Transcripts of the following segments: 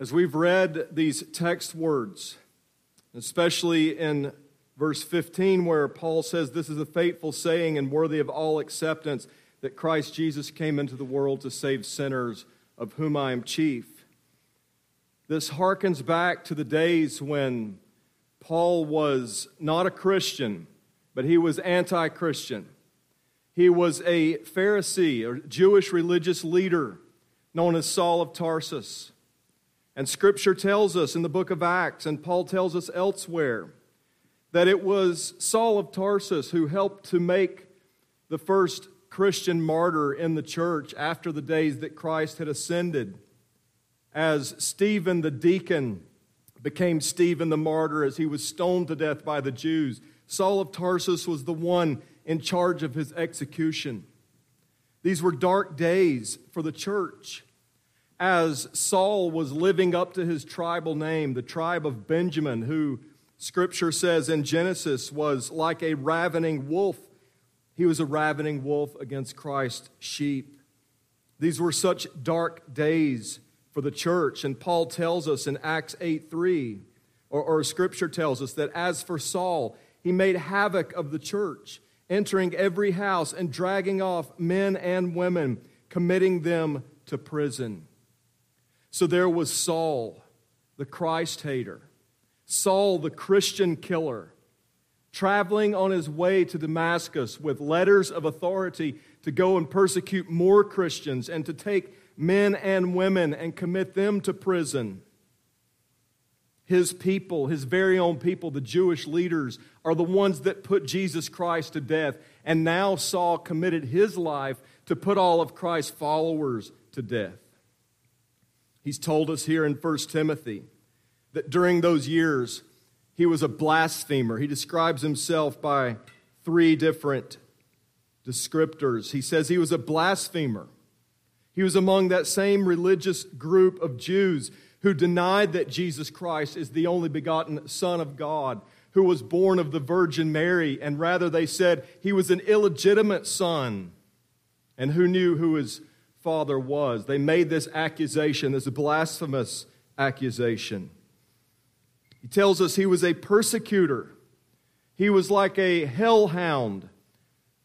As we've read these text words, especially in verse 15, where Paul says, This is a faithful saying and worthy of all acceptance that Christ Jesus came into the world to save sinners, of whom I am chief. This harkens back to the days when Paul was not a Christian, but he was anti Christian. He was a Pharisee, a Jewish religious leader known as Saul of Tarsus. And scripture tells us in the book of Acts, and Paul tells us elsewhere, that it was Saul of Tarsus who helped to make the first Christian martyr in the church after the days that Christ had ascended. As Stephen the deacon became Stephen the martyr as he was stoned to death by the Jews, Saul of Tarsus was the one in charge of his execution. These were dark days for the church as Saul was living up to his tribal name, the tribe of Benjamin, who scripture says in Genesis was like a ravening wolf. He was a ravening wolf against Christ's sheep. These were such dark days for the church, and Paul tells us in Acts 8 3, or, or scripture tells us that as for Saul, he made havoc of the church, entering every house and dragging off men and women, committing them to prison. So there was Saul, the Christ hater, Saul, the Christian killer, traveling on his way to Damascus with letters of authority to go and persecute more Christians and to take men and women and commit them to prison. His people, his very own people, the Jewish leaders, are the ones that put Jesus Christ to death. And now Saul committed his life to put all of Christ's followers to death. He's told us here in 1 Timothy that during those years, he was a blasphemer. He describes himself by three different descriptors. He says he was a blasphemer. He was among that same religious group of Jews who denied that Jesus Christ is the only begotten Son of God, who was born of the Virgin Mary, and rather they said he was an illegitimate son, and who knew who his father was. They made this accusation, this blasphemous accusation. He tells us he was a persecutor. He was like a hellhound,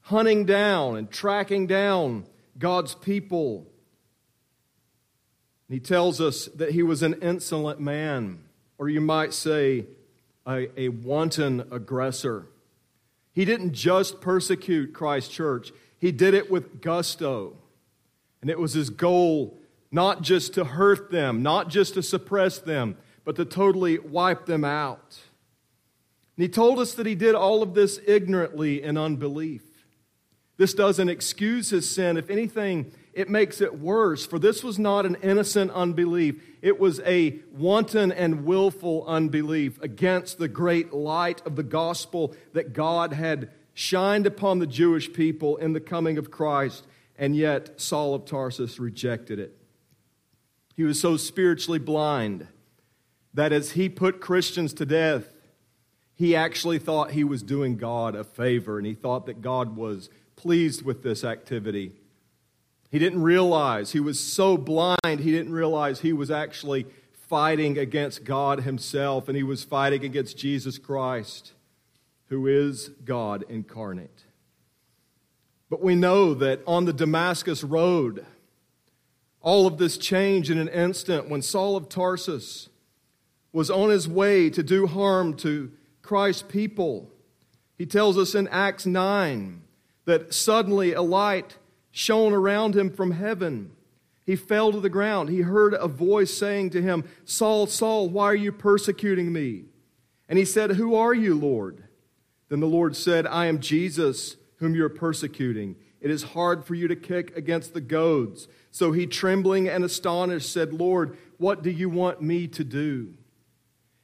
hunting down and tracking down God's people. He tells us that he was an insolent man, or you might say, a, a wanton aggressor. He didn't just persecute Christ's church, he did it with gusto. And it was his goal not just to hurt them, not just to suppress them, but to totally wipe them out. And he told us that he did all of this ignorantly in unbelief. This doesn't excuse his sin. If anything, it makes it worse. For this was not an innocent unbelief, it was a wanton and willful unbelief against the great light of the gospel that God had shined upon the Jewish people in the coming of Christ and yet Saul of Tarsus rejected it. He was so spiritually blind that as he put Christians to death, he actually thought he was doing God a favor and he thought that God was pleased with this activity. He didn't realize, he was so blind, he didn't realize he was actually fighting against God himself and he was fighting against Jesus Christ, who is God incarnate. But we know that on the Damascus road, all of this changed in an instant when Saul of Tarsus was on his way to do harm to Christ's people. He tells us in Acts 9 that suddenly a light shone around him from heaven. He fell to the ground. He heard a voice saying to him, Saul, Saul, why are you persecuting me? And he said, Who are you, Lord? Then the Lord said, I am Jesus whom you are persecuting. It is hard for you to kick against the goads. So he, trembling and astonished, said, Lord, what do you want me to do?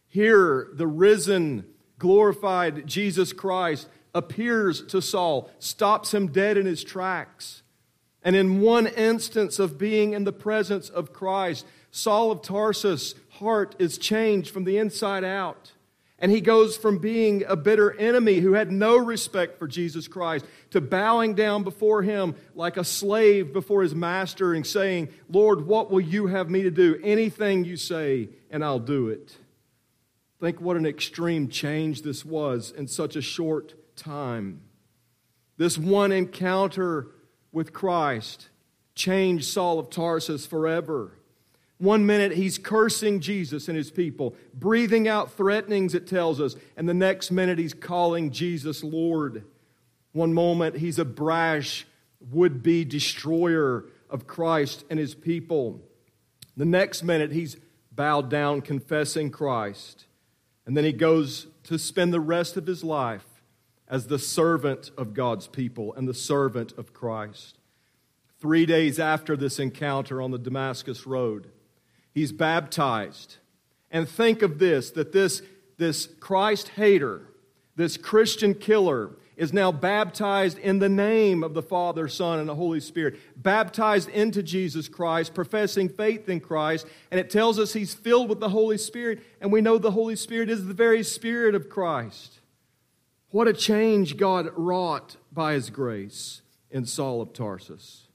Here, the risen, glorified Jesus Christ appears to Saul, stops him dead in his tracks. And in one instance of being in the presence of Christ, Saul of Tarsus' heart is changed from the inside out. And he goes from being a bitter enemy who had no respect for Jesus Christ to bowing down before him like a slave before his master and saying, Lord, what will you have me to do? Anything you say, and I'll do it. Think what an extreme change this was in such a short time. This one encounter with Christ changed Saul of Tarsus forever. One minute he's cursing Jesus and his people, breathing out threatenings, it tells us, and the next minute he's calling Jesus Lord. One moment he's a brash, would be destroyer of Christ and his people. The next minute he's bowed down, confessing Christ. And then he goes to spend the rest of his life as the servant of God's people and the servant of Christ. Three days after this encounter on the Damascus Road, he's baptized. And think of this that this, this Christ hater, this Christian killer, is now baptized in the name of the Father, Son, and the Holy Spirit, baptized into Jesus Christ, professing faith in Christ. And it tells us he's filled with the Holy Spirit, and we know the Holy Spirit is the very Spirit of Christ. What a change God wrought by his grace in Saul of Tarsus.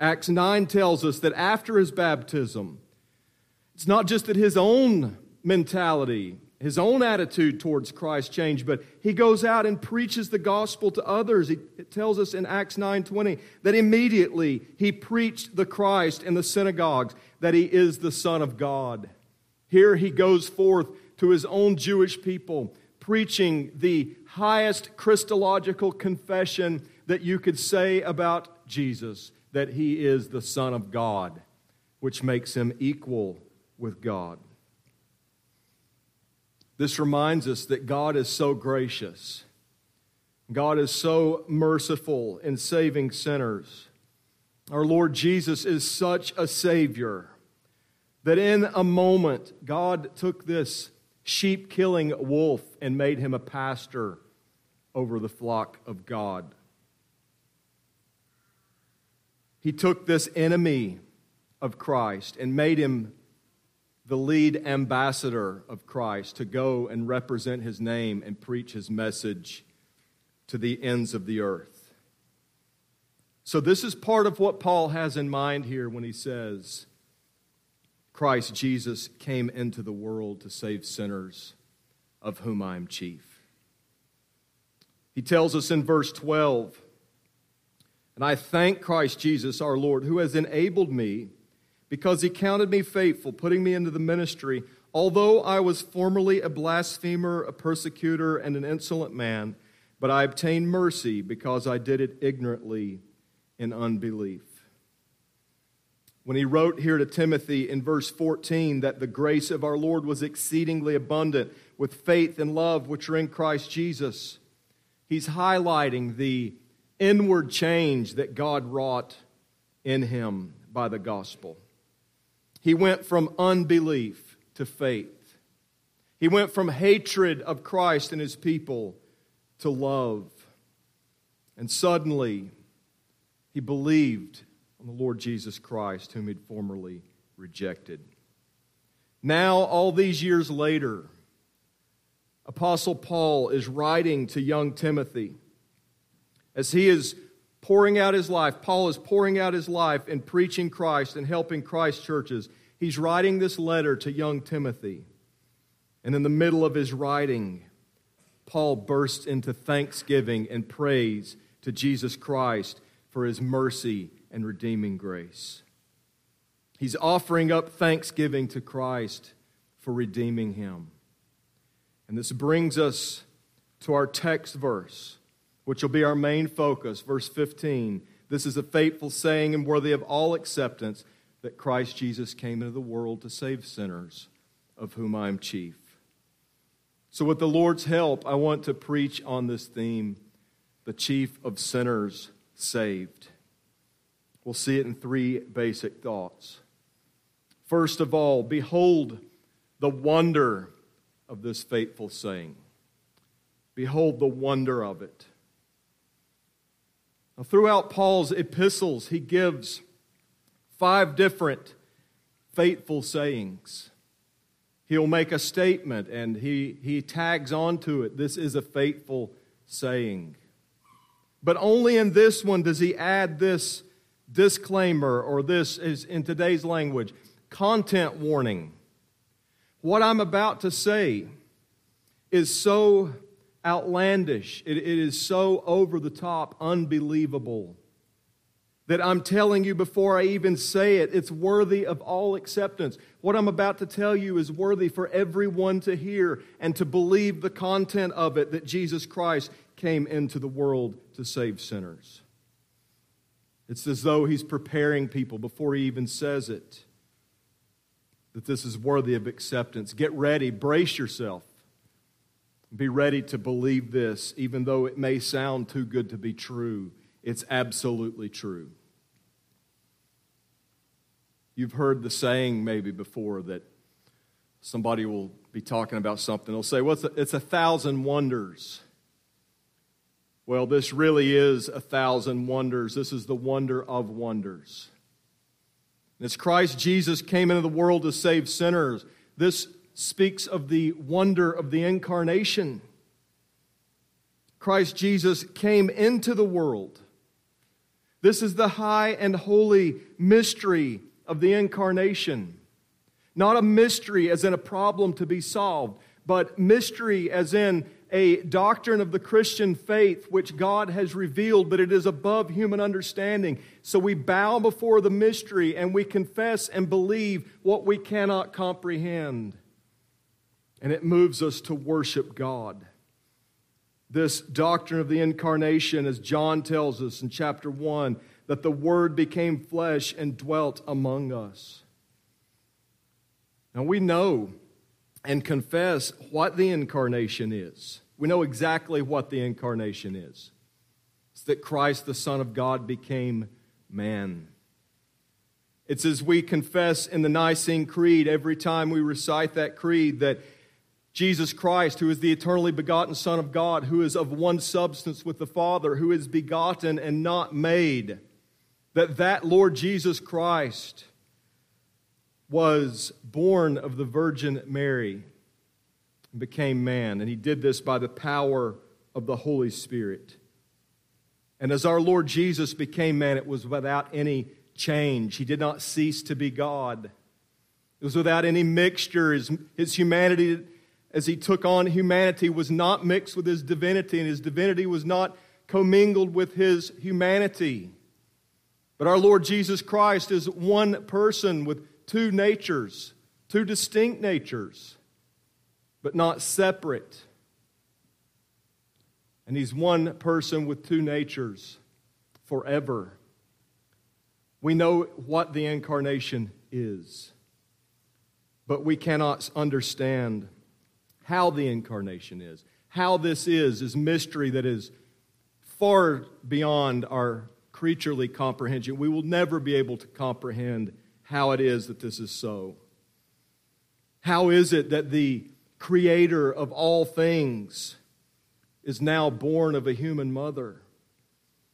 Acts 9 tells us that after his baptism, it's not just that his own mentality, his own attitude towards Christ changed, but he goes out and preaches the gospel to others. It tells us in Acts 9:20 that immediately he preached the Christ in the synagogues that he is the son of God. Here he goes forth to his own Jewish people preaching the highest Christological confession that you could say about Jesus that he is the Son of God, which makes him equal with God. This reminds us that God is so gracious. God is so merciful in saving sinners. Our Lord Jesus is such a Savior that in a moment, God took this sheep killing wolf and made him a pastor over the flock of God. He took this enemy of Christ and made him the lead ambassador of Christ to go and represent his name and preach his message to the ends of the earth. So, this is part of what Paul has in mind here when he says, Christ Jesus came into the world to save sinners, of whom I am chief. He tells us in verse 12, and I thank Christ Jesus our Lord, who has enabled me, because he counted me faithful, putting me into the ministry. Although I was formerly a blasphemer, a persecutor, and an insolent man, but I obtained mercy because I did it ignorantly in unbelief. When he wrote here to Timothy in verse 14 that the grace of our Lord was exceedingly abundant with faith and love which are in Christ Jesus, he's highlighting the inward change that God wrought in him by the gospel. He went from unbelief to faith. He went from hatred of Christ and his people to love. And suddenly, he believed on the Lord Jesus Christ, whom he'd formerly rejected. Now, all these years later, Apostle Paul is writing to young Timothy as he is pouring out his life, Paul is pouring out his life in preaching Christ and helping Christ churches. He's writing this letter to young Timothy. And in the middle of his writing, Paul bursts into thanksgiving and praise to Jesus Christ for his mercy and redeeming grace. He's offering up thanksgiving to Christ for redeeming him. And this brings us to our text verse which will be our main focus. Verse 15 This is a faithful saying and worthy of all acceptance that Christ Jesus came into the world to save sinners, of whom I am chief. So, with the Lord's help, I want to preach on this theme the chief of sinners saved. We'll see it in three basic thoughts. First of all, behold the wonder of this faithful saying. Behold the wonder of it. Now, throughout Paul's epistles, he gives five different faithful sayings. he'll make a statement and he, he tags onto it. This is a fateful saying. But only in this one does he add this disclaimer, or this is in today's language, content warning. What I'm about to say is so outlandish, it, it is so over the top, unbelievable that I'm telling you before I even say it. It's worthy of all acceptance. What I'm about to tell you is worthy for everyone to hear and to believe the content of it that Jesus Christ came into the world to save sinners. It's as though he's preparing people before he even says it that this is worthy of acceptance. Get ready, brace yourself. Be ready to believe this, even though it may sound too good to be true. It's absolutely true. You've heard the saying maybe before that somebody will be talking about something. They'll say, well, it's a, it's a thousand wonders. Well, this really is a thousand wonders. This is the wonder of wonders. As Christ Jesus came into the world to save sinners, this speaks of the wonder of the incarnation. Christ Jesus came into the world. This is the high and holy mystery of the incarnation. Not a mystery as in a problem to be solved, but mystery as in a doctrine of the Christian faith which God has revealed, but it is above human understanding. So we bow before the mystery and we confess and believe what we cannot comprehend. And it moves us to worship God. This doctrine of the incarnation, as John tells us in chapter 1, that the Word became flesh and dwelt among us. Now we know and confess what the incarnation is. We know exactly what the incarnation is it's that Christ, the Son of God, became man. It's as we confess in the Nicene Creed every time we recite that creed that Jesus Christ, who is the eternally begotten Son of God, who is of one substance with the Father, who is begotten and not made, that that Lord Jesus Christ was born of the Virgin Mary and became man. And he did this by the power of the Holy Spirit. And as our Lord Jesus became man, it was without any change. He did not cease to be God. It was without any mixture. His, his humanity, as he took on humanity, was not mixed with his divinity, and his divinity was not commingled with his humanity. But our Lord Jesus Christ is one person with two natures, two distinct natures, but not separate. And he's one person with two natures forever. We know what the incarnation is, but we cannot understand how the incarnation is. How this is, is mystery that is far beyond our creaturely comprehension. We will never be able to comprehend how it is that this is so. How is it that the creator of all things is now born of a human mother?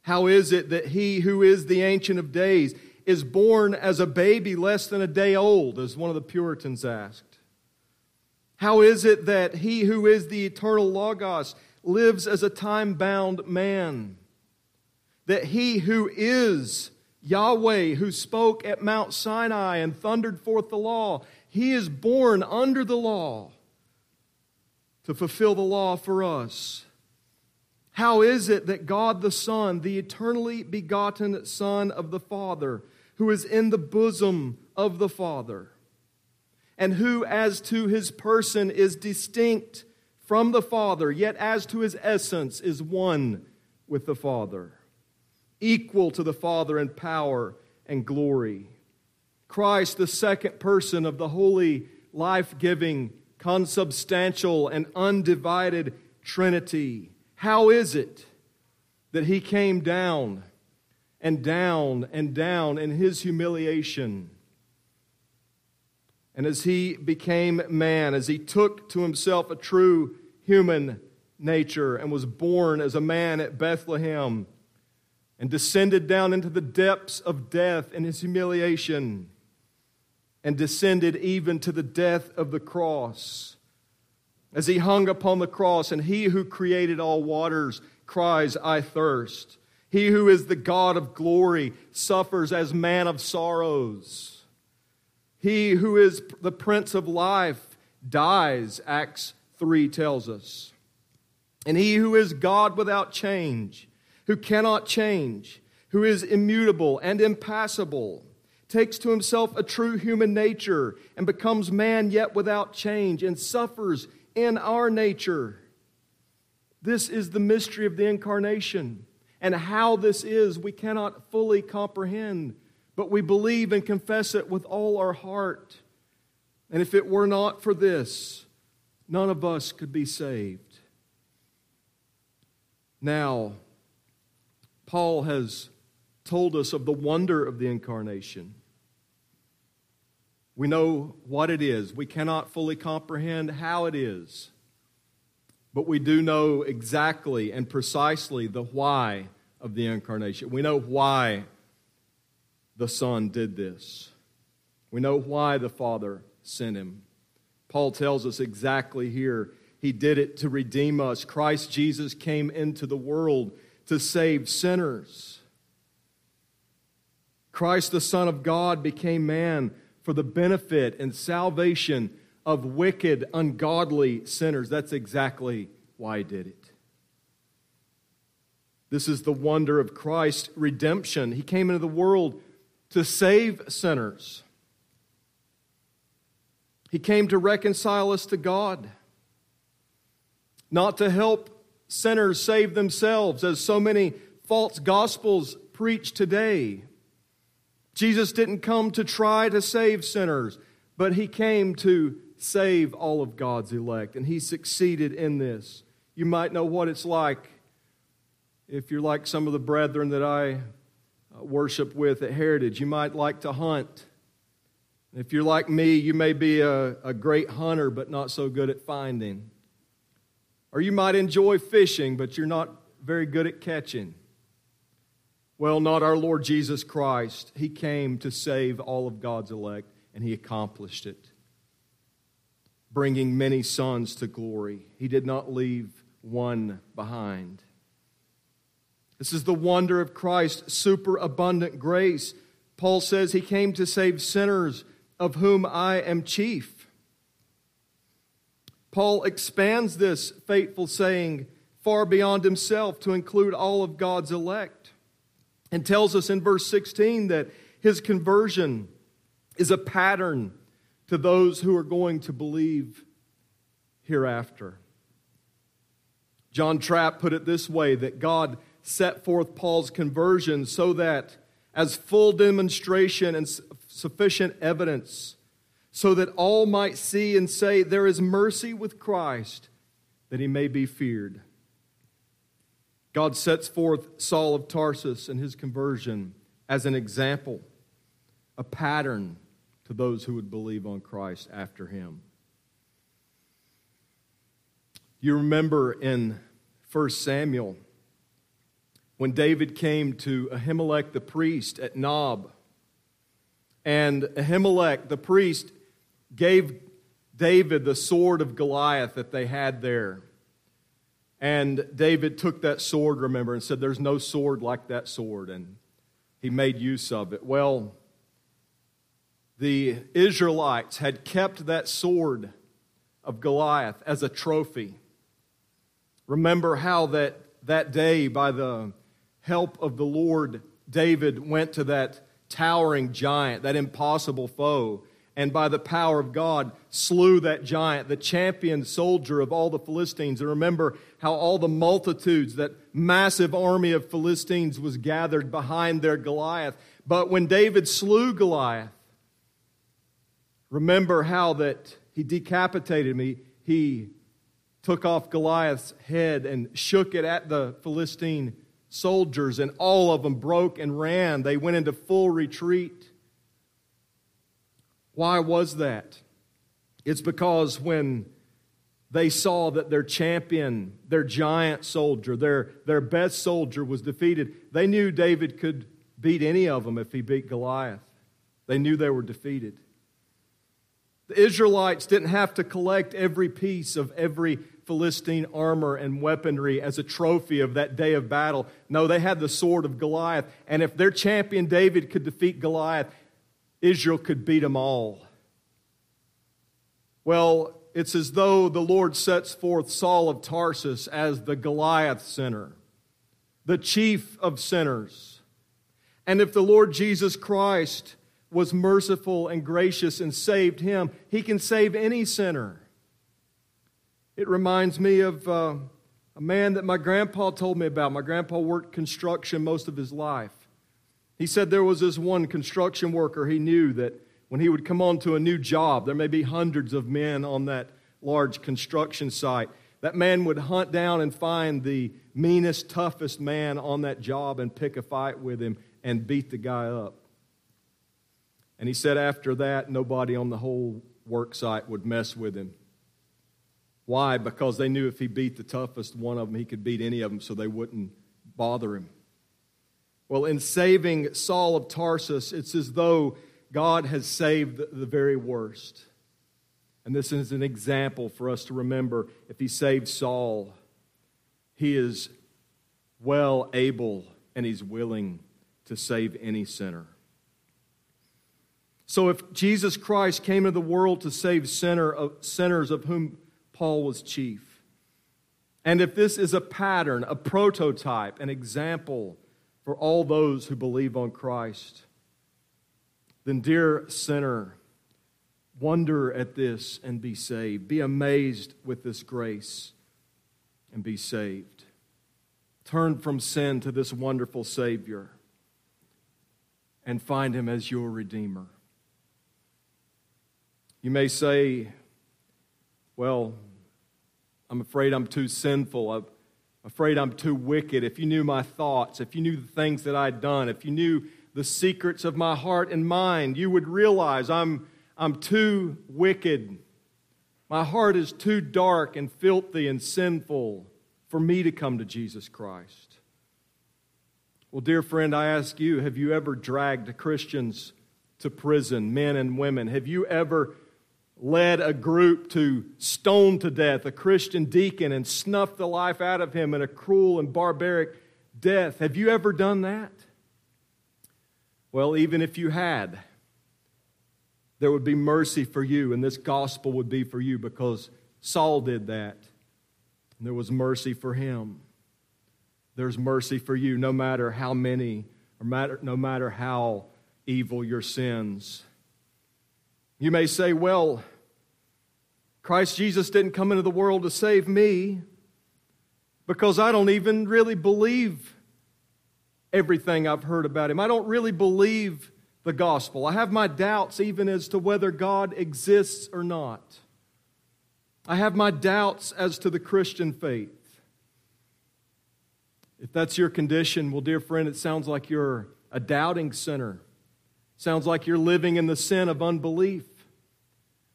How is it that he who is the Ancient of Days is born as a baby less than a day old, as one of the Puritans asked? How is it that he who is the eternal Logos lives as a time bound man? That he who is Yahweh, who spoke at Mount Sinai and thundered forth the law, he is born under the law to fulfill the law for us. How is it that God the Son, the eternally begotten Son of the Father, who is in the bosom of the Father, and who, as to his person, is distinct from the Father, yet as to his essence, is one with the Father? equal to the Father in power and glory. Christ, the second person of the holy, life giving, consubstantial, and undivided Trinity. How is it that he came down and down and down in his humiliation? And as he became man, as he took to himself a true human nature and was born as a man at Bethlehem and descended down into the depths of death in his humiliation. and descended even to the death of the cross. As he hung upon the cross, and he who created all waters cries, I thirst. He who is the God of glory suffers as man of sorrows. He who is the Prince of life dies, Acts 3 tells us. And he who is God without change, who cannot change, who is immutable and impassible, takes to himself a true human nature and becomes man yet without change and suffers in our nature. This is the mystery of the incarnation. And how this is, we cannot fully comprehend, but we believe and confess it with all our heart. And if it were not for this, none of us could be saved. Now, Paul has told us of the wonder of the incarnation. We know what it is. We cannot fully comprehend how it is. But we do know exactly and precisely the why of the incarnation. We know why the Son did this. We know why the Father sent him. Paul tells us exactly here he did it to redeem us. Christ Jesus came into the world to save sinners. Christ, the Son of God, became man for the benefit and salvation of wicked, ungodly sinners. That's exactly why he did it. This is the wonder of Christ's redemption. He came into the world to save sinners. He came to reconcile us to God, not to help sinners save themselves, as so many false gospels preach today. Jesus didn't come to try to save sinners, but he came to save all of God's elect, and he succeeded in this. You might know what it's like if you're like some of the brethren that I worship with at Heritage. You might like to hunt. If you're like me, you may be a, a great hunter, but not so good at finding. Or you might enjoy fishing, but you're not very good at catching. Well, not our Lord Jesus Christ. He came to save all of God's elect, and He accomplished it, bringing many sons to glory. He did not leave one behind. This is the wonder of Christ's superabundant grace. Paul says he came to save sinners, of whom I am chief. Paul expands this fateful saying far beyond himself to include all of God's elect and tells us in verse 16 that his conversion is a pattern to those who are going to believe hereafter. John Trapp put it this way that God set forth Paul's conversion so that, as full demonstration and sufficient evidence, so that all might see and say, There is mercy with Christ, that he may be feared. God sets forth Saul of Tarsus and his conversion as an example, a pattern to those who would believe on Christ after him. You remember in 1 Samuel when David came to Ahimelech the priest at Nob, and Ahimelech the priest gave David the sword of Goliath that they had there. And David took that sword, remember, and said, There's no sword like that sword. And he made use of it. Well, the Israelites had kept that sword of Goliath as a trophy. Remember how that, that day, by the help of the Lord, David went to that towering giant, that impossible foe, and by the power of God slew that giant, the champion soldier of all the Philistines. And remember how all the multitudes, that massive army of Philistines was gathered behind their Goliath. But when David slew Goliath, remember how that he decapitated me. He took off Goliath's head and shook it at the Philistine soldiers, and all of them broke and ran. They went into full retreat. Why was that? It's because when they saw that their champion, their giant soldier, their, their best soldier was defeated, they knew David could beat any of them if he beat Goliath. They knew they were defeated. The Israelites didn't have to collect every piece of every Philistine armor and weaponry as a trophy of that day of battle. No, they had the sword of Goliath. And if their champion David could defeat Goliath, Israel could beat them all. Well, it's as though the Lord sets forth Saul of Tarsus as the Goliath sinner, the chief of sinners. And if the Lord Jesus Christ was merciful and gracious and saved him, he can save any sinner. It reminds me of uh, a man that my grandpa told me about. My grandpa worked construction most of his life. He said there was this one construction worker he knew that when he would come on to a new job, there may be hundreds of men on that large construction site. That man would hunt down and find the meanest, toughest man on that job and pick a fight with him and beat the guy up. And he said after that, nobody on the whole work site would mess with him. Why? Because they knew if he beat the toughest one of them, he could beat any of them, so they wouldn't bother him. Well, in saving Saul of Tarsus, it's as though God has saved the very worst. And this is an example for us to remember if he saved Saul, he is well able and he's willing to save any sinner. So if Jesus Christ came into the world to save sinner of, sinners of whom Paul was chief, and if this is a pattern, a prototype, an example for all those who believe on Christ, then, dear sinner, wonder at this and be saved. Be amazed with this grace and be saved. Turn from sin to this wonderful Savior and find Him as your Redeemer. You may say, Well, I'm afraid I'm too sinful. I'm afraid I'm too wicked. If you knew my thoughts, if you knew the things that I'd done, if you knew the secrets of my heart and mind, you would realize I'm, I'm too wicked. My heart is too dark and filthy and sinful for me to come to Jesus Christ. Well, dear friend, I ask you have you ever dragged Christians to prison, men and women? Have you ever led a group to stone to death a Christian deacon and snuff the life out of him in a cruel and barbaric death. Have you ever done that? Well, even if you had, there would be mercy for you, and this gospel would be for you because Saul did that. And there was mercy for him. There's mercy for you, no matter how many, or matter, no matter how evil your sins. You may say, well, Christ Jesus didn't come into the world to save me because I don't even really believe everything I've heard about him. I don't really believe the gospel. I have my doubts even as to whether God exists or not. I have my doubts as to the Christian faith. If that's your condition, well, dear friend, it sounds like you're a doubting sinner. Sounds like you're living in the sin of unbelief.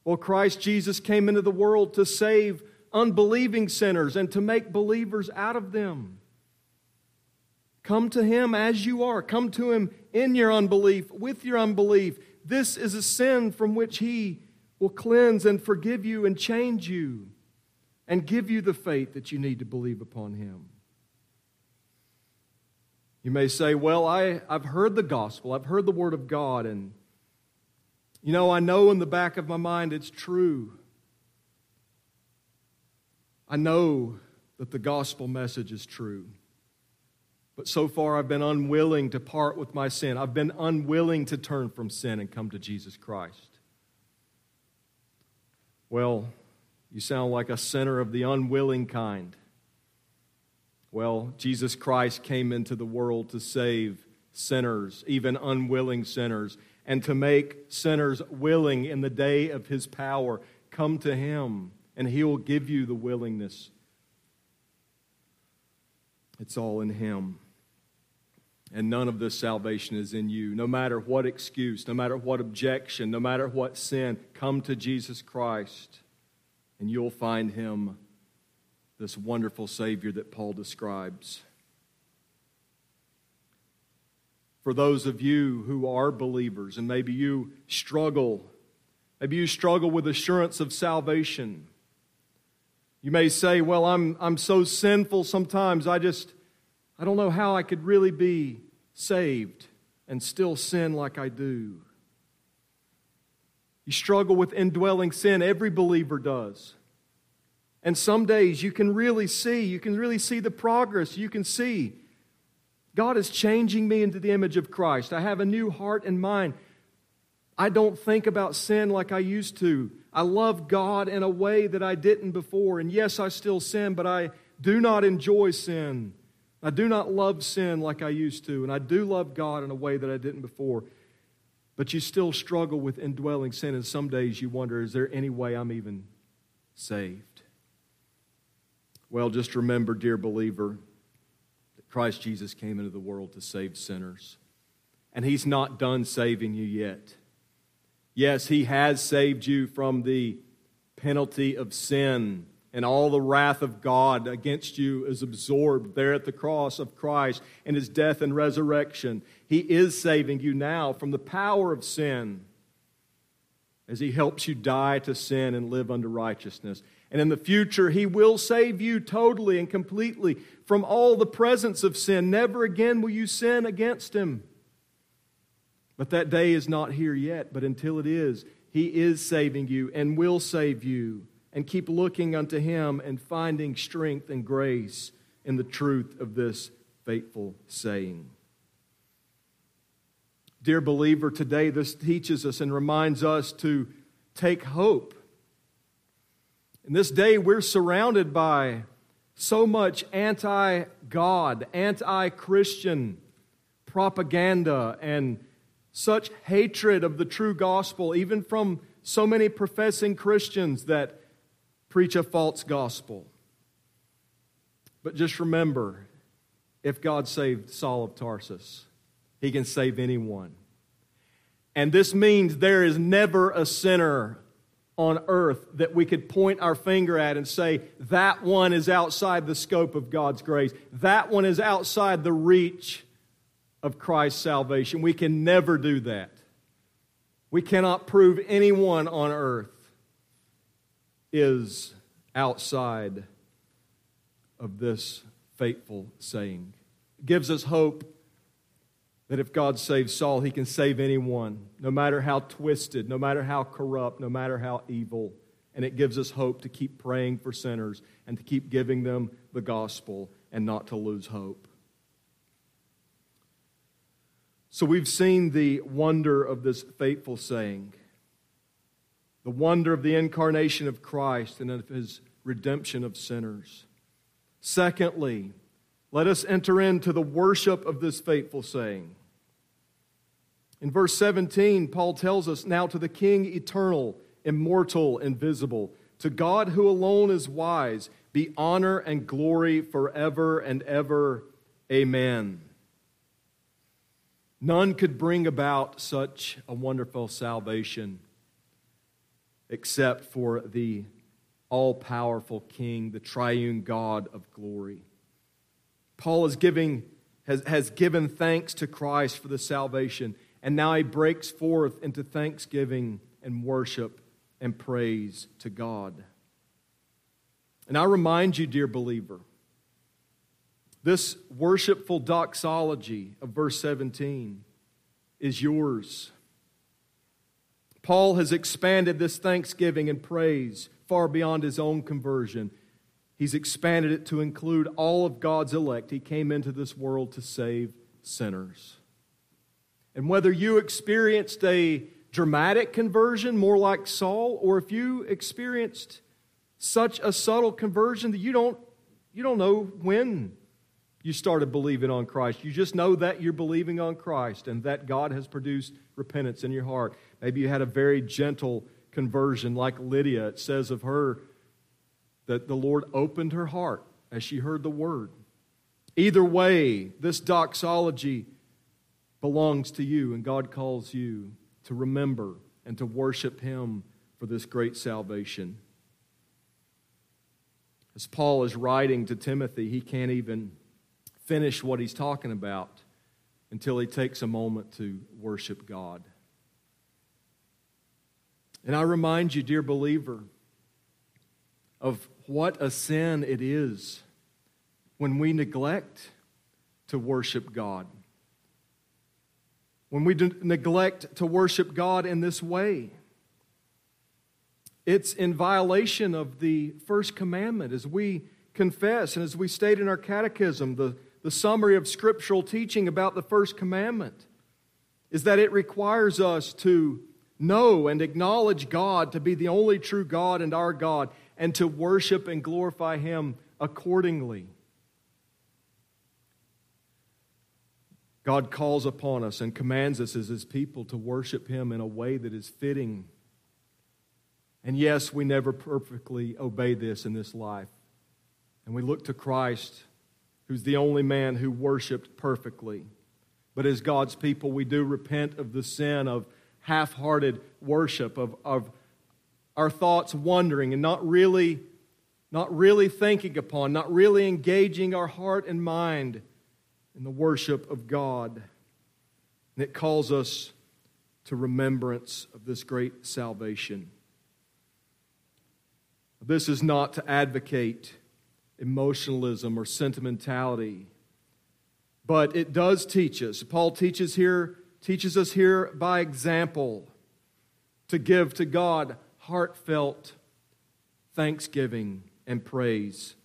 Well, Christ Jesus came into the world to save unbelieving sinners and to make believers out of them. Come to Him as you are. Come to Him in your unbelief, with your unbelief. This is a sin from which He will cleanse and forgive you and change you and give you the faith that you need to believe upon Him. You may say, Well, I, I've heard the gospel, I've heard the word of God, and you know, I know in the back of my mind it's true. I know that the gospel message is true. But so far, I've been unwilling to part with my sin. I've been unwilling to turn from sin and come to Jesus Christ. Well, you sound like a sinner of the unwilling kind. Well, Jesus Christ came into the world to save sinners, even unwilling sinners, and to make sinners willing in the day of his power. Come to him, and he will give you the willingness. It's all in him. And none of this salvation is in you. No matter what excuse, no matter what objection, no matter what sin, come to Jesus Christ, and you'll find him this wonderful Savior that Paul describes. For those of you who are believers, and maybe you struggle, Maybe you struggle with assurance of salvation. You may say, Well, I'm, I'm so sinful sometimes, I just, I don't know how I could really be saved and still sin like I do. You struggle with indwelling sin. Every believer does. And some days you can really see, you can really see the progress. You can see God is changing me into the image of Christ. I have a new heart and mind. I don't think about sin like I used to. I love God in a way that I didn't before. And yes, I still sin, but I do not enjoy sin. I do not love sin like I used to. And I do love God in a way that I didn't before. But you still struggle with indwelling sin. And some days you wonder, is there any way I'm even saved? Well, just remember, dear believer, Christ Jesus came into the world to save sinners. And He's not done saving you yet. Yes, He has saved you from the penalty of sin, and all the wrath of God against you is absorbed there at the cross of Christ in His death and resurrection. He is saving you now from the power of sin as He helps you die to sin and live unto righteousness. And in the future, He will save you totally and completely from all the presence of sin. Never again will you sin against Him. But that day is not here yet. But until it is, He is saving you and will save you. And keep looking unto Him and finding strength and grace in the truth of this faithful saying. Dear believer, today this teaches us and reminds us to take hope in this day, we're surrounded by so much anti God, anti Christian propaganda, and such hatred of the true gospel, even from so many professing Christians that preach a false gospel. But just remember if God saved Saul of Tarsus, he can save anyone. And this means there is never a sinner on earth that we could point our finger at and say, that one is outside the scope of God's grace. That one is outside the reach of Christ's salvation. We can never do that. We cannot prove anyone on earth is outside of this faithful saying. It gives us hope that if God saves Saul, he can save anyone, no matter how twisted, no matter how corrupt, no matter how evil. And it gives us hope to keep praying for sinners and to keep giving them the gospel and not to lose hope. So we've seen the wonder of this faithful saying, the wonder of the incarnation of Christ and of his redemption of sinners. Secondly, let us enter into the worship of this faithful saying. In verse 17, Paul tells us now to the King eternal, immortal, invisible, to God who alone is wise, be honor and glory forever and ever. Amen. None could bring about such a wonderful salvation except for the all powerful King, the triune God of glory. Paul is giving, has, has given thanks to Christ for the salvation, and now he breaks forth into thanksgiving and worship and praise to God. And I remind you, dear believer, this worshipful doxology of verse 17 is yours. Paul has expanded this thanksgiving and praise far beyond his own conversion He's expanded it to include all of God's elect. He came into this world to save sinners. And whether you experienced a dramatic conversion, more like Saul, or if you experienced such a subtle conversion that you don't, you don't know when you started believing on Christ. You just know that you're believing on Christ and that God has produced repentance in your heart. Maybe you had a very gentle conversion, like Lydia. It says of her that the Lord opened her heart as she heard the word. Either way, this doxology belongs to you, and God calls you to remember and to worship Him for this great salvation. As Paul is writing to Timothy, he can't even finish what he's talking about until he takes a moment to worship God. And I remind you, dear believer, of what a sin it is when we neglect to worship God. When we neglect to worship God in this way. It's in violation of the first commandment as we confess and as we state in our catechism, the, the summary of scriptural teaching about the first commandment is that it requires us to know and acknowledge God to be the only true God and our God, and to worship and glorify Him accordingly. God calls upon us and commands us as His people to worship Him in a way that is fitting and yes, we never perfectly obey this in this life. And we look to Christ, who's the only man who worshiped perfectly. But as God's people, we do repent of the sin of half hearted worship, of, of our thoughts wandering and not really, not really thinking upon, not really engaging our heart and mind in the worship of God. And it calls us to remembrance of this great salvation. This is not to advocate emotionalism or sentimentality, but it does teach us. Paul teaches here teaches us here by example to give to God heartfelt thanksgiving and praise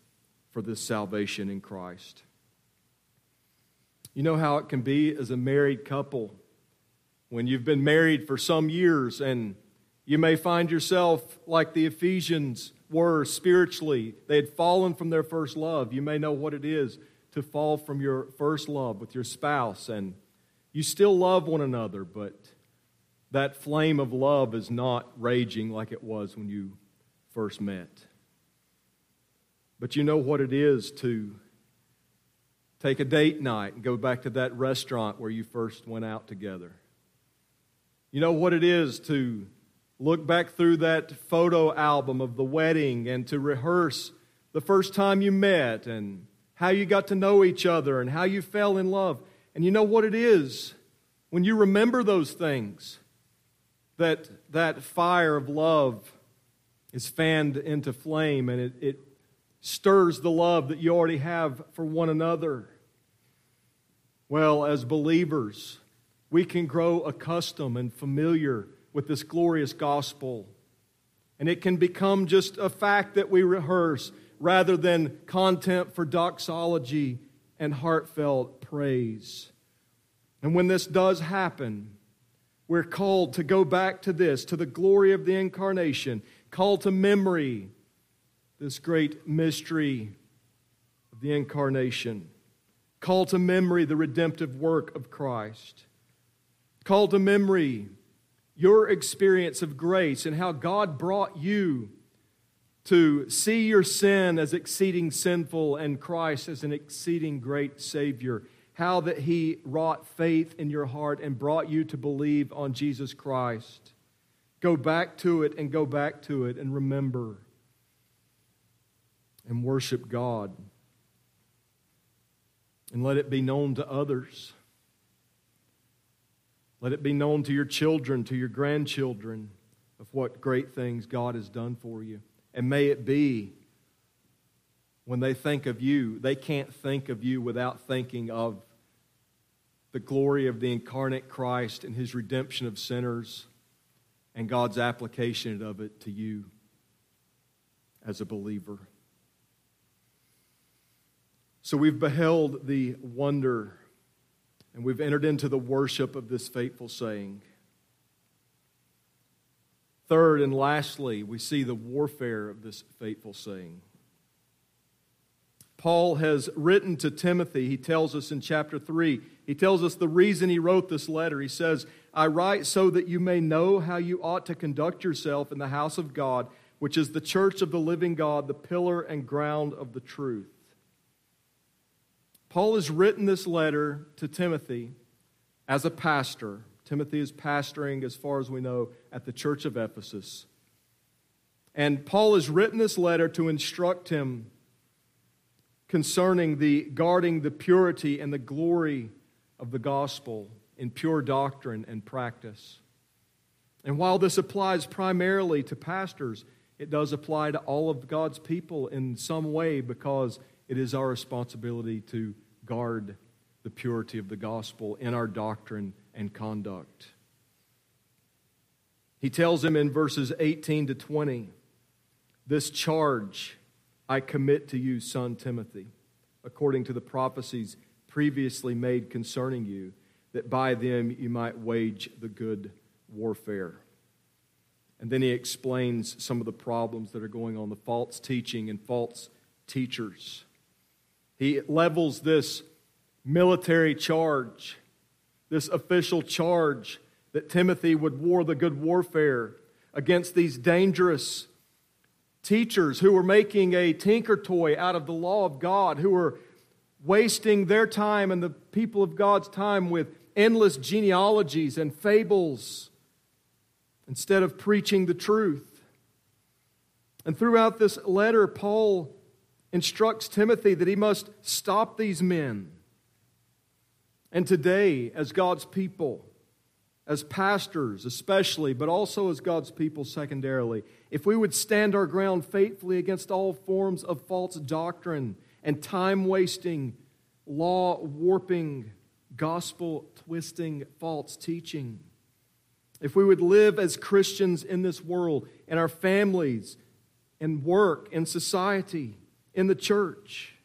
for this salvation in Christ. You know how it can be as a married couple when you've been married for some years and you may find yourself like the Ephesians were spiritually. They had fallen from their first love. You may know what it is to fall from your first love with your spouse, and you still love one another, but that flame of love is not raging like it was when you first met. But you know what it is to take a date night and go back to that restaurant where you first went out together. You know what it is to look back through that photo album of the wedding and to rehearse the first time you met and how you got to know each other and how you fell in love. And you know what it is? When you remember those things, that, that fire of love is fanned into flame and it, it stirs the love that you already have for one another. Well, as believers, we can grow accustomed and familiar with this glorious gospel. And it can become just a fact that we rehearse rather than content for doxology and heartfelt praise. And when this does happen, we're called to go back to this, to the glory of the incarnation, called to memory this great mystery of the incarnation, call to memory the redemptive work of Christ, call to memory your experience of grace and how God brought you to see your sin as exceeding sinful and Christ as an exceeding great Savior. How that He wrought faith in your heart and brought you to believe on Jesus Christ. Go back to it and go back to it and remember and worship God. And let it be known to others. Let it be known to your children, to your grandchildren, of what great things God has done for you. And may it be when they think of you, they can't think of you without thinking of the glory of the incarnate Christ and his redemption of sinners and God's application of it to you as a believer. So we've beheld the wonder and we've entered into the worship of this faithful saying. Third and lastly, we see the warfare of this faithful saying. Paul has written to Timothy, he tells us in chapter 3, he tells us the reason he wrote this letter. He says, I write so that you may know how you ought to conduct yourself in the house of God, which is the church of the living God, the pillar and ground of the truth. Paul has written this letter to Timothy as a pastor. Timothy is pastoring, as far as we know, at the church of Ephesus. And Paul has written this letter to instruct him concerning the guarding the purity and the glory of the gospel in pure doctrine and practice. And while this applies primarily to pastors, it does apply to all of God's people in some way because it is our responsibility to guard the purity of the gospel in our doctrine and conduct. He tells him in verses 18 to 20 This charge I commit to you, son Timothy, according to the prophecies previously made concerning you, that by them you might wage the good warfare. And then he explains some of the problems that are going on the false teaching and false teachers. He levels this military charge, this official charge that Timothy would war the good warfare against these dangerous teachers who were making a tinker toy out of the law of God, who were wasting their time and the people of God's time with endless genealogies and fables instead of preaching the truth. And throughout this letter, Paul instructs Timothy that he must stop these men. And today, as God's people, as pastors especially, but also as God's people secondarily, if we would stand our ground faithfully against all forms of false doctrine and time wasting, law warping, gospel twisting, false teaching, if we would live as Christians in this world, in our families, in work, in society, in the church,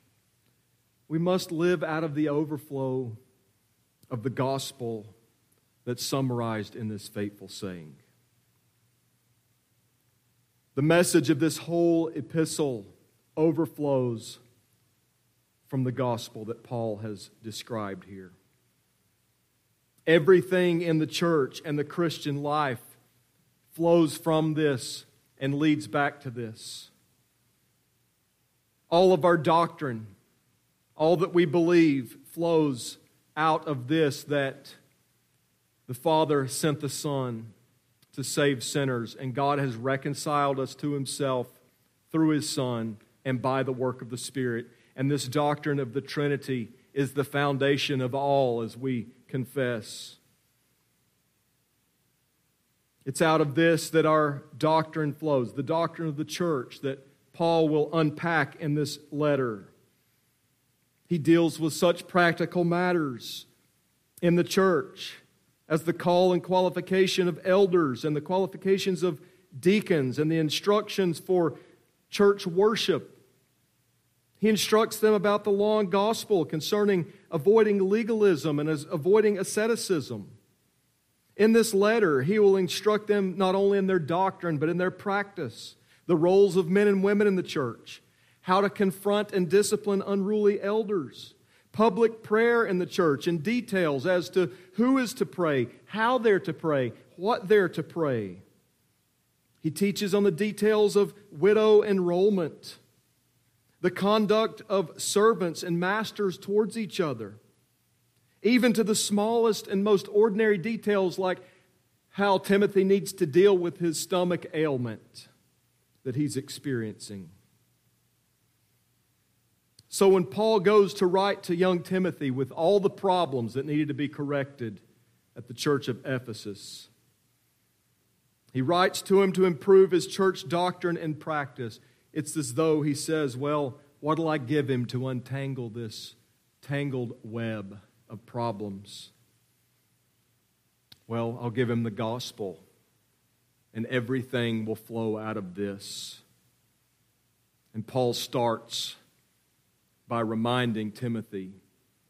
we must live out of the overflow of the gospel that's summarized in this faithful saying. The message of this whole epistle overflows from the gospel that Paul has described here. Everything in the church and the Christian life flows from this and leads back to this. All of our doctrine, all that we believe, flows out of this that the Father sent the Son to save sinners, and God has reconciled us to Himself through His Son and by the work of the Spirit. And this doctrine of the Trinity is the foundation of all as we confess. It's out of this that our doctrine flows, the doctrine of the church that Paul will unpack in this letter. He deals with such practical matters in the church as the call and qualification of elders and the qualifications of deacons and the instructions for church worship he instructs them about the law and gospel concerning avoiding legalism and avoiding asceticism. In this letter, he will instruct them not only in their doctrine, but in their practice, the roles of men and women in the church, how to confront and discipline unruly elders, public prayer in the church, and details as to who is to pray, how they're to pray, what they're to pray. He teaches on the details of widow enrollment the conduct of servants and masters towards each other, even to the smallest and most ordinary details like how Timothy needs to deal with his stomach ailment that he's experiencing. So when Paul goes to write to young Timothy with all the problems that needed to be corrected at the church of Ephesus, he writes to him to improve his church doctrine and practice. It's as though he says, Well, what'll I give him to untangle this tangled web of problems? Well, I'll give him the gospel, and everything will flow out of this. And Paul starts by reminding Timothy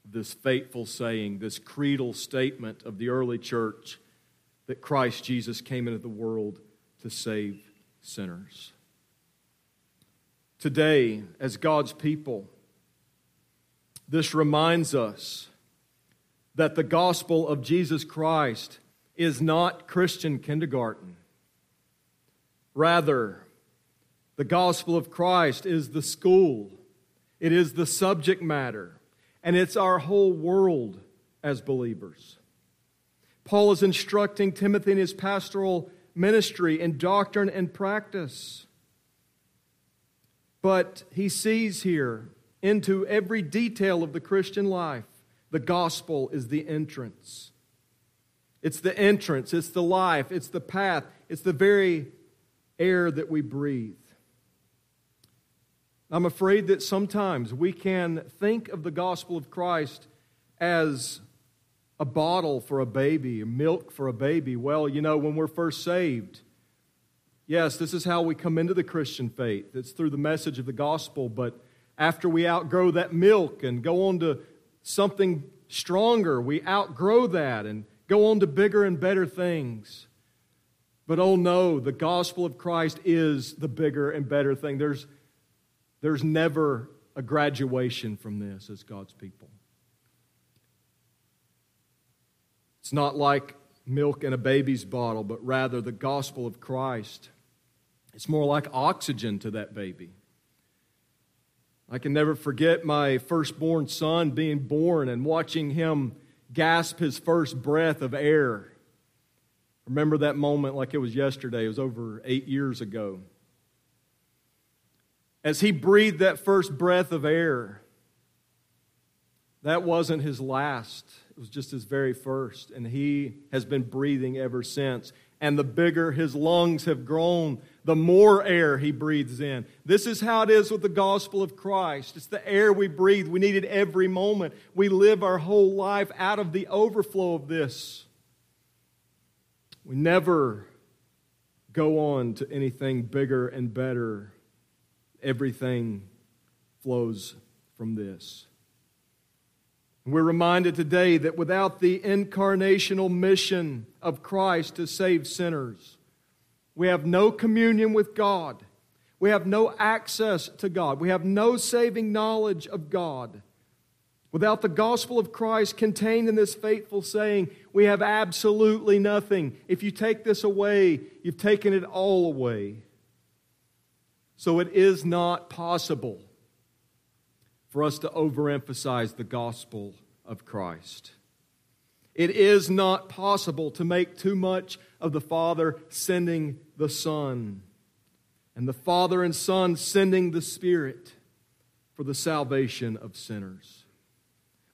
this faithful saying, this creedal statement of the early church that Christ Jesus came into the world to save sinners today as God's people. This reminds us that the gospel of Jesus Christ is not Christian kindergarten. Rather, the gospel of Christ is the school, it is the subject matter, and it's our whole world as believers. Paul is instructing Timothy in his pastoral ministry in doctrine and practice. But he sees here into every detail of the Christian life. The gospel is the entrance. It's the entrance, it's the life, it's the path, it's the very air that we breathe. I'm afraid that sometimes we can think of the gospel of Christ as a bottle for a baby, milk for a baby. Well, you know, when we're first saved, yes, this is how we come into the Christian faith. It's through the message of the gospel, but after we outgrow that milk and go on to something stronger, we outgrow that and go on to bigger and better things. But oh no, the gospel of Christ is the bigger and better thing. There's, there's never a graduation from this as God's people. It's not like milk in a baby's bottle, but rather the gospel of Christ. It's more like oxygen to that baby. I can never forget my firstborn son being born and watching him gasp his first breath of air. Remember that moment like it was yesterday. It was over eight years ago. As he breathed that first breath of air, that wasn't his last. It was just his very first. And he has been breathing ever since. And the bigger his lungs have grown, the more air he breathes in. This is how it is with the gospel of Christ. It's the air we breathe. We need it every moment. We live our whole life out of the overflow of this. We never go on to anything bigger and better. Everything flows from this. We're reminded today that without the incarnational mission of Christ to save sinners, we have no communion with God. We have no access to God. We have no saving knowledge of God. Without the gospel of Christ contained in this faithful saying, we have absolutely nothing. If you take this away, you've taken it all away. So it is not possible for us to overemphasize the gospel of Christ. It is not possible to make too much of the Father sending the Son and the Father and Son sending the Spirit for the salvation of sinners.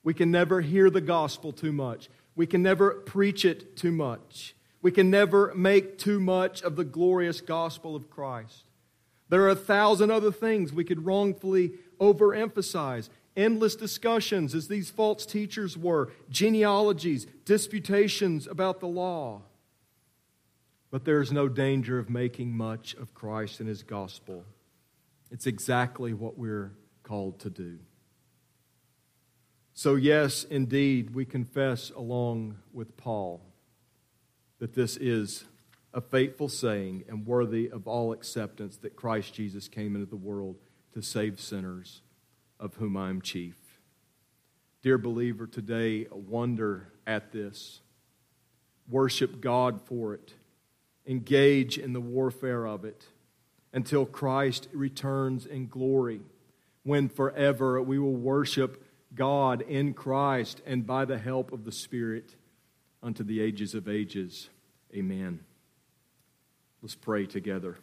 We can never hear the gospel too much. We can never preach it too much. We can never make too much of the glorious gospel of Christ. There are a thousand other things we could wrongfully overemphasize. Endless discussions, as these false teachers were, genealogies, disputations about the law. But there is no danger of making much of Christ and his gospel. It's exactly what we're called to do. So, yes, indeed, we confess along with Paul that this is a faithful saying and worthy of all acceptance that Christ Jesus came into the world to save sinners, of whom I am chief. Dear believer, today wonder at this. Worship God for it. Engage in the warfare of it until Christ returns in glory, when forever we will worship God in Christ and by the help of the Spirit unto the ages of ages. Amen. Let's pray together.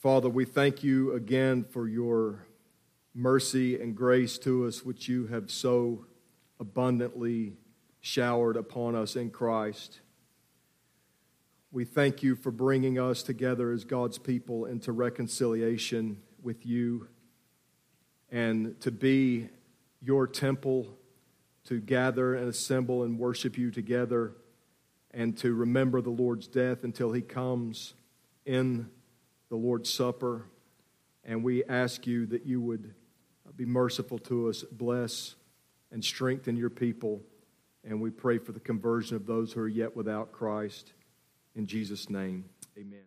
Father, we thank you again for your mercy and grace to us, which you have so abundantly showered upon us in Christ. We thank you for bringing us together as God's people into reconciliation with you and to be your temple, to gather and assemble and worship you together, and to remember the Lord's death until he comes in the Lord's Supper. And we ask you that you would be merciful to us, bless and strengthen your people. And we pray for the conversion of those who are yet without Christ. In Jesus' name, amen.